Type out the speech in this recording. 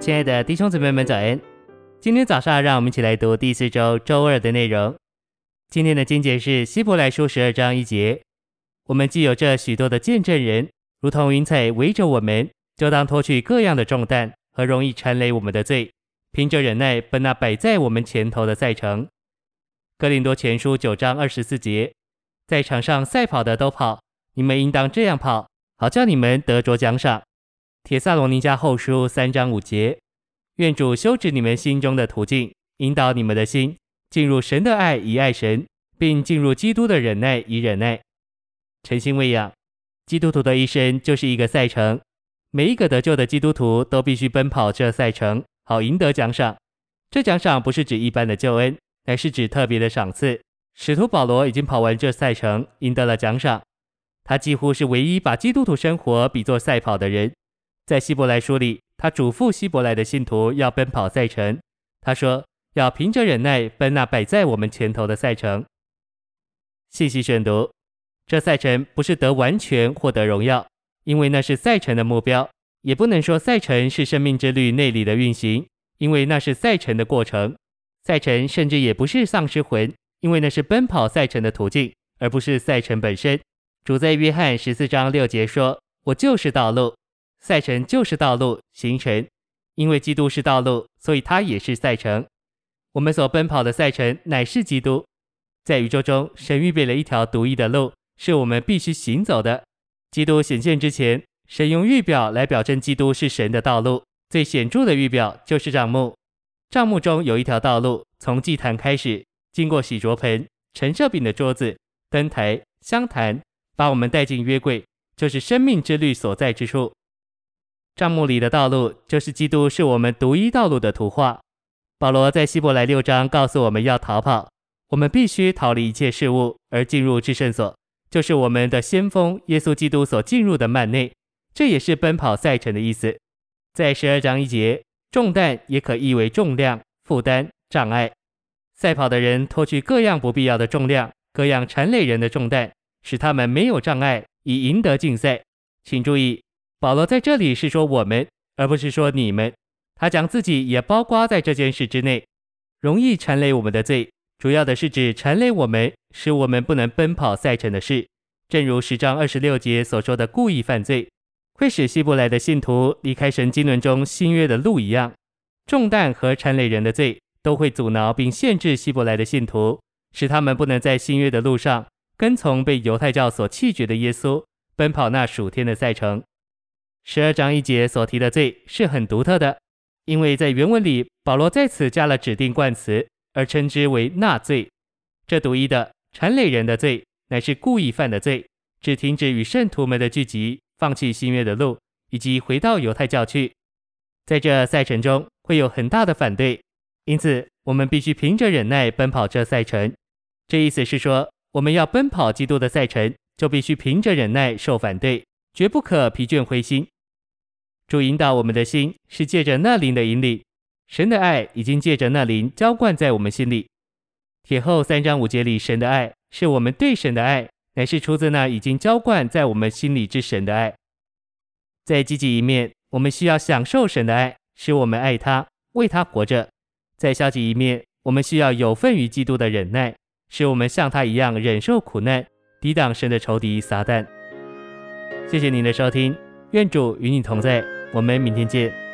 亲爱的弟兄姊妹们，早安！今天早上，让我们一起来读第四周周二的内容。今天的经节是希伯来书十二章一节。我们既有这许多的见证人，如同云彩围着我们，就当脱去各样的重担和容易缠累我们的罪，凭着忍耐奔那摆在我们前头的赛程。哥林多前书九章二十四节，在场上赛跑的都跑，你们应当这样跑，好叫你们得着奖赏。铁萨罗尼迦后书三章五节，愿主修直你们心中的途径，引导你们的心进入神的爱以爱神，并进入基督的忍耐以忍耐。诚心喂养，基督徒的一生就是一个赛程，每一个得救的基督徒都必须奔跑这赛程，好赢得奖赏。这奖赏不是指一般的救恩，乃是指特别的赏赐。使徒保罗已经跑完这赛程，赢得了奖赏。他几乎是唯一把基督徒生活比作赛跑的人。在希伯来书里，他嘱咐希伯来的信徒要奔跑赛程。他说要凭着忍耐奔那摆在我们前头的赛程。信息选读。这赛程不是得完全获得荣耀，因为那是赛程的目标；也不能说赛程是生命之律内里的运行，因为那是赛程的过程。赛程甚至也不是丧失魂，因为那是奔跑赛程的途径，而不是赛程本身。主在约翰十四章六节说：“我就是道路，赛程就是道路行程。因为基督是道路，所以它也是赛程。我们所奔跑的赛程乃是基督。在宇宙中，神预备了一条独一的路。”是我们必须行走的。基督显现之前，神用预表来表证基督是神的道路。最显著的预表就是帐幕。帐幕中有一条道路，从祭坛开始，经过洗濯盆、陈设饼的桌子、灯台、香坛，把我们带进约柜，就是生命之律所在之处。帐幕里的道路，就是基督是我们独一道路的图画。保罗在希伯来六章告诉我们要逃跑，我们必须逃离一切事物，而进入至圣所。就是我们的先锋耶稣基督所进入的幔内，这也是奔跑赛程的意思。在十二章一节，重担也可译为重量、负担、障碍。赛跑的人脱去各样不必要的重量，各样缠累人的重担，使他们没有障碍，以赢得竞赛。请注意，保罗在这里是说我们，而不是说你们。他将自己也包括在这件事之内，容易缠累我们的罪。主要的是指缠累我们，使我们不能奔跑赛程的事，正如十章二十六节所说的故意犯罪，会使希伯来的信徒离开神经纶中新约的路一样。重担和缠累人的罪都会阻挠并限制希伯来的信徒，使他们不能在新约的路上跟从被犹太教所弃绝的耶稣，奔跑那属天的赛程。十二章一节所提的罪是很独特的，因为在原文里保罗在此加了指定冠词。而称之为那罪，这独一的缠累人的罪，乃是故意犯的罪，只停止与圣徒们的聚集，放弃新约的路，以及回到犹太教去。在这赛程中会有很大的反对，因此我们必须凭着忍耐奔跑这赛程。这意思是说，我们要奔跑基督的赛程，就必须凭着忍耐受反对，绝不可疲倦灰心。主引导我们的心，是借着那灵的引领。神的爱已经借着那灵浇灌在我们心里。帖后三章五节里，神的爱是我们对神的爱，乃是出自那已经浇灌在我们心里之神的爱。在积极一面，我们需要享受神的爱，使我们爱他，为他活着；在消极一面，我们需要有份于基督的忍耐，使我们像他一样忍受苦难，抵挡神的仇敌撒旦。谢谢您的收听，愿主与你同在，我们明天见。